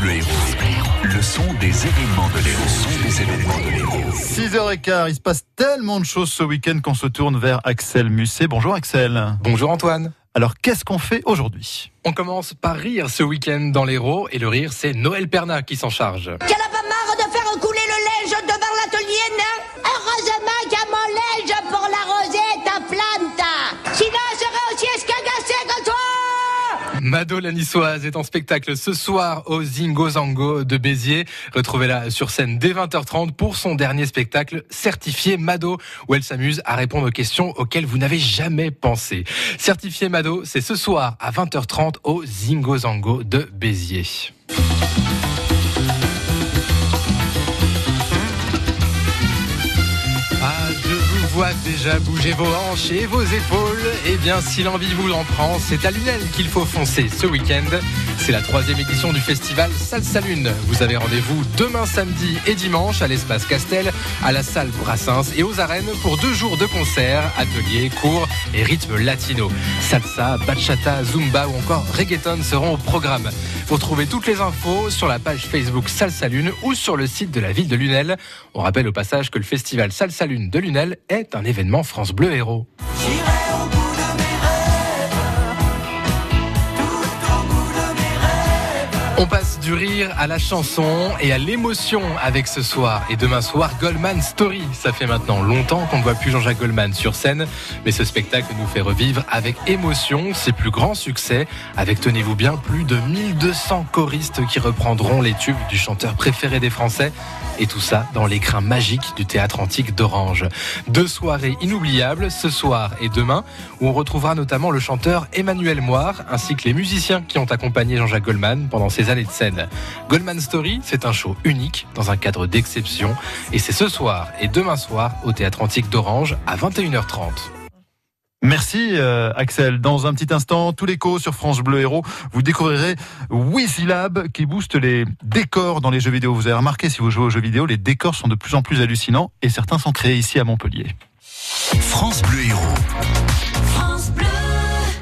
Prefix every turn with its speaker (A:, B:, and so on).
A: Bleu Héros. Le son des événements de l'Héros. Le son des événements de l'Héros.
B: 6h15, il se passe tellement de choses ce week-end qu'on se tourne vers Axel Musset. Bonjour Axel.
C: Bonjour Antoine.
B: Alors qu'est-ce qu'on fait aujourd'hui?
C: On commence par rire ce week-end dans l'Héros et le rire c'est Noël Perna qui s'en charge.
D: Qu'elle a pas marre de faire couler le linge devant l'atelier, non? Heureusement
C: Mado la niçoise est en spectacle ce soir au Zingo Zango de Béziers. Retrouvez-la sur scène dès 20h30 pour son dernier spectacle certifié Mado où elle s'amuse à répondre aux questions auxquelles vous n'avez jamais pensé. Certifié Mado, c'est ce soir à 20h30 au Zingo Zango de Béziers. Vois déjà bouger vos hanches et vos épaules. Eh bien, si l'envie vous en prend, c'est à Lunel qu'il faut foncer ce week-end. C'est la troisième édition du festival Salsa Lune. Vous avez rendez-vous demain samedi et dimanche à l'espace Castel, à la salle Brassens et aux arènes pour deux jours de concerts, ateliers, cours et rythmes latino. Salsa, bachata, zumba ou encore reggaeton seront au programme. Vous retrouvez toutes les infos sur la page Facebook Salsa Lune ou sur le site de la ville de Lunel. On rappelle au passage que le festival Salsa Lune de Lunel est un événement France Bleu Héros. On passe du rire à la chanson et à l'émotion avec ce soir et demain soir Goldman Story. Ça fait maintenant longtemps qu'on ne voit plus Jean-Jacques Goldman sur scène, mais ce spectacle nous fait revivre avec émotion ses plus grands succès, avec tenez-vous bien plus de 1200 choristes qui reprendront les tubes du chanteur préféré des Français. Et tout ça dans l'écrin magique du théâtre antique d'Orange. Deux soirées inoubliables, ce soir et demain, où on retrouvera notamment le chanteur Emmanuel Moire, ainsi que les musiciens qui ont accompagné Jean-Jacques Goldman pendant ses années de scène. Goldman Story, c'est un show unique, dans un cadre d'exception, et c'est ce soir et demain soir au théâtre antique d'Orange à 21h30.
B: Merci euh, Axel. Dans un petit instant, tout l'écho sur France Bleu Héros, vous découvrirez Wizilab qui booste les décors dans les jeux vidéo. Vous avez remarqué si vous jouez aux jeux vidéo, les décors sont de plus en plus hallucinants et certains sont créés ici à Montpellier.
A: France Bleu Héros.